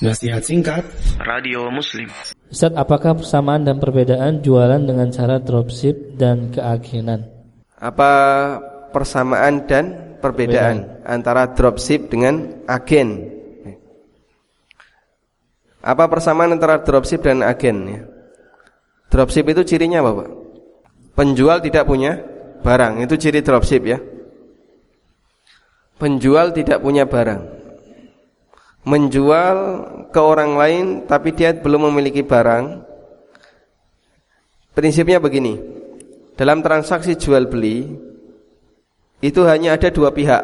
Nasihat singkat Radio Muslim Ustaz, apakah persamaan dan perbedaan jualan dengan cara dropship dan keagenan? Apa persamaan dan perbedaan antara dropship dengan agen? Apa persamaan antara dropship dan agen? Ya? Dropship itu cirinya apa, Pak? Penjual tidak punya barang, itu ciri dropship ya. Penjual tidak punya barang menjual ke orang lain tapi dia belum memiliki barang. Prinsipnya begini dalam transaksi jual beli itu hanya ada dua pihak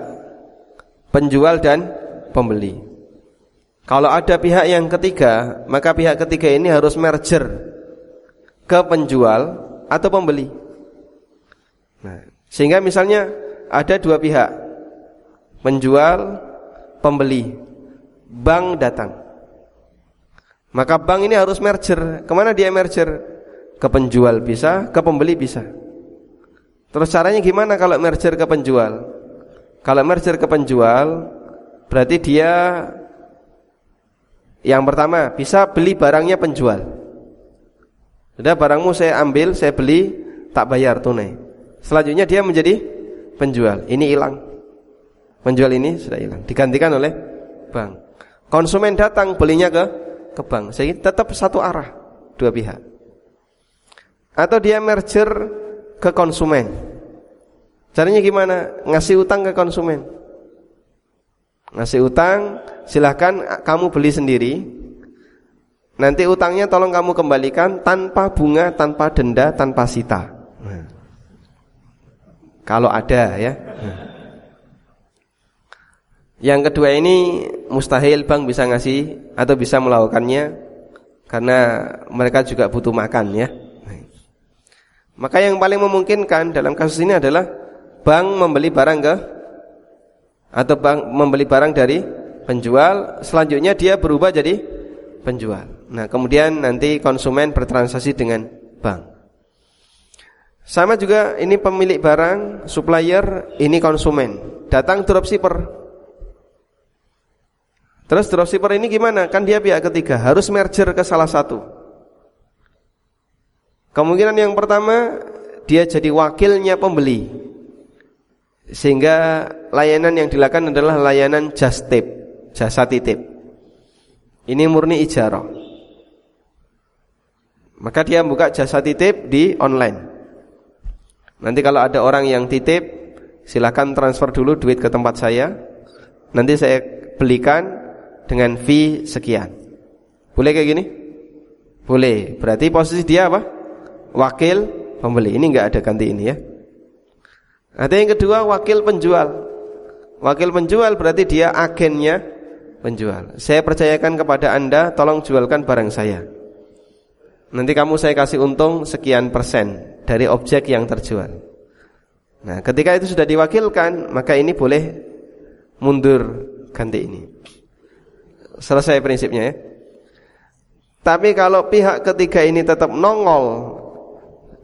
penjual dan pembeli. Kalau ada pihak yang ketiga maka pihak ketiga ini harus merger ke penjual atau pembeli. Nah, sehingga misalnya ada dua pihak penjual pembeli bank datang. Maka bank ini harus merger. Ke mana dia merger? Ke penjual bisa, ke pembeli bisa. Terus caranya gimana kalau merger ke penjual? Kalau merger ke penjual, berarti dia yang pertama bisa beli barangnya penjual. Sudah barangmu saya ambil, saya beli, tak bayar tunai. Selanjutnya dia menjadi penjual. Ini hilang. Penjual ini sudah hilang, digantikan oleh bank. Konsumen datang belinya ke ke bank. Sehingga tetap satu arah dua pihak. Atau dia merger ke konsumen. Caranya gimana? Ngasih utang ke konsumen. Ngasih utang, silahkan kamu beli sendiri. Nanti utangnya tolong kamu kembalikan tanpa bunga, tanpa denda, tanpa sita. Nah. Kalau ada ya. Nah. Yang kedua ini mustahil bank bisa ngasih atau bisa melakukannya karena mereka juga butuh makan ya. Maka yang paling memungkinkan dalam kasus ini adalah bank membeli barang ke atau bank membeli barang dari penjual, selanjutnya dia berubah jadi penjual. Nah, kemudian nanti konsumen bertransaksi dengan bank. Sama juga ini pemilik barang, supplier, ini konsumen. Datang dropshipper Terus dropshipper ini gimana? Kan dia pihak ketiga, harus merger ke salah satu. Kemungkinan yang pertama dia jadi wakilnya pembeli. Sehingga layanan yang dilakukan adalah layanan just tip, jasa titip. Ini murni ijarah. Maka dia buka jasa titip di online. Nanti kalau ada orang yang titip, silakan transfer dulu duit ke tempat saya. Nanti saya belikan dengan fee sekian. Boleh kayak gini? Boleh. Berarti posisi dia apa? Wakil pembeli. Ini enggak ada ganti ini ya. Ada yang kedua wakil penjual. Wakil penjual berarti dia agennya penjual. Saya percayakan kepada Anda, tolong jualkan barang saya. Nanti kamu saya kasih untung sekian persen dari objek yang terjual. Nah, ketika itu sudah diwakilkan, maka ini boleh mundur ganti ini. Selesai prinsipnya ya. Tapi kalau pihak ketiga ini tetap nongol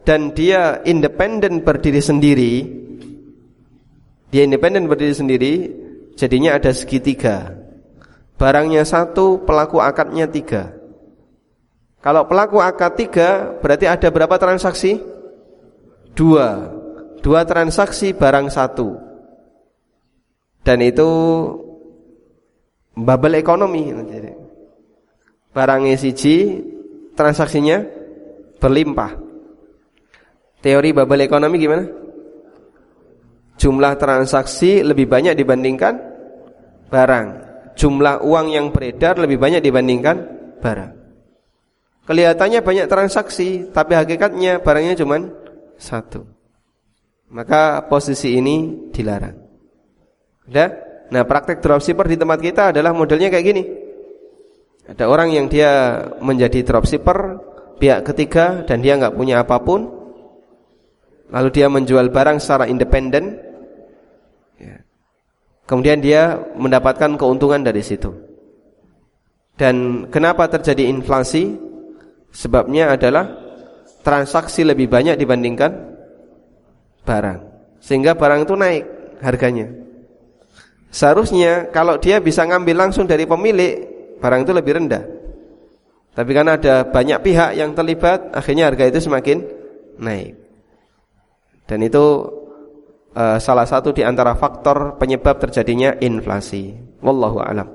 dan dia independen berdiri sendiri, dia independen berdiri sendiri, jadinya ada segitiga. Barangnya satu, pelaku akadnya tiga. Kalau pelaku akad tiga, berarti ada berapa transaksi? Dua. Dua transaksi barang satu. Dan itu bubble ekonomi. Barangnya siji transaksinya berlimpah. Teori bubble ekonomi gimana? Jumlah transaksi lebih banyak dibandingkan barang. Jumlah uang yang beredar lebih banyak dibandingkan barang. Kelihatannya banyak transaksi tapi hakikatnya barangnya cuma satu. Maka posisi ini dilarang. Udah Nah praktek dropshipper di tempat kita adalah modelnya kayak gini. Ada orang yang dia menjadi dropshipper Pihak ketiga dan dia nggak punya apa pun. Lalu dia menjual barang secara independen. Ya. Kemudian dia mendapatkan keuntungan dari situ. Dan kenapa terjadi inflasi? Sebabnya adalah transaksi lebih banyak dibandingkan barang. Sehingga barang itu naik harganya Seharusnya kalau dia bisa ngambil langsung dari pemilik, barang itu lebih rendah. Tapi karena ada banyak pihak yang terlibat, akhirnya harga itu semakin naik. Dan itu uh, salah satu di antara faktor penyebab terjadinya inflasi. Wallahu alam.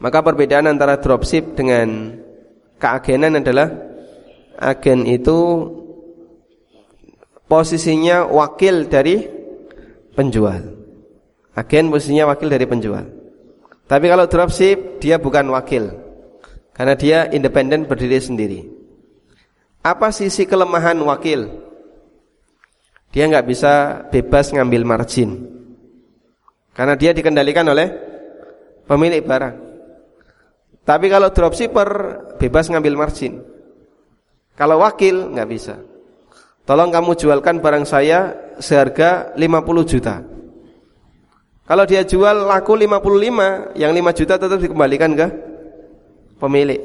Maka perbedaan antara dropship dengan keagenan adalah agen itu posisinya wakil dari penjual. Agen posisinya wakil dari penjual. Tapi kalau dropship dia bukan wakil. Karena dia independen berdiri sendiri. Apa sisi kelemahan wakil? Dia nggak bisa bebas ngambil margin. Karena dia dikendalikan oleh pemilik barang. Tapi kalau dropshipper bebas ngambil margin. Kalau wakil nggak bisa. Tolong kamu jualkan barang saya seharga 50 juta. Kalau dia jual laku 55, yang 5 juta tetap dikembalikan ke pemilik.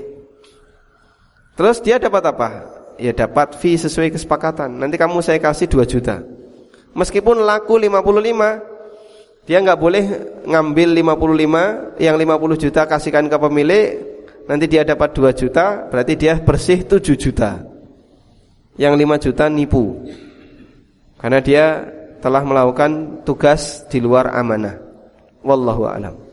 Terus dia dapat apa? Ya dapat fee sesuai kesepakatan. Nanti kamu saya kasih 2 juta. Meskipun laku 55, dia nggak boleh ngambil 55, yang 50 juta kasihkan ke pemilik, nanti dia dapat 2 juta, berarti dia bersih 7 juta. Yang 5 juta nipu. Karena dia telah melakukan tugas di luar amanah. Wallahu a'lam.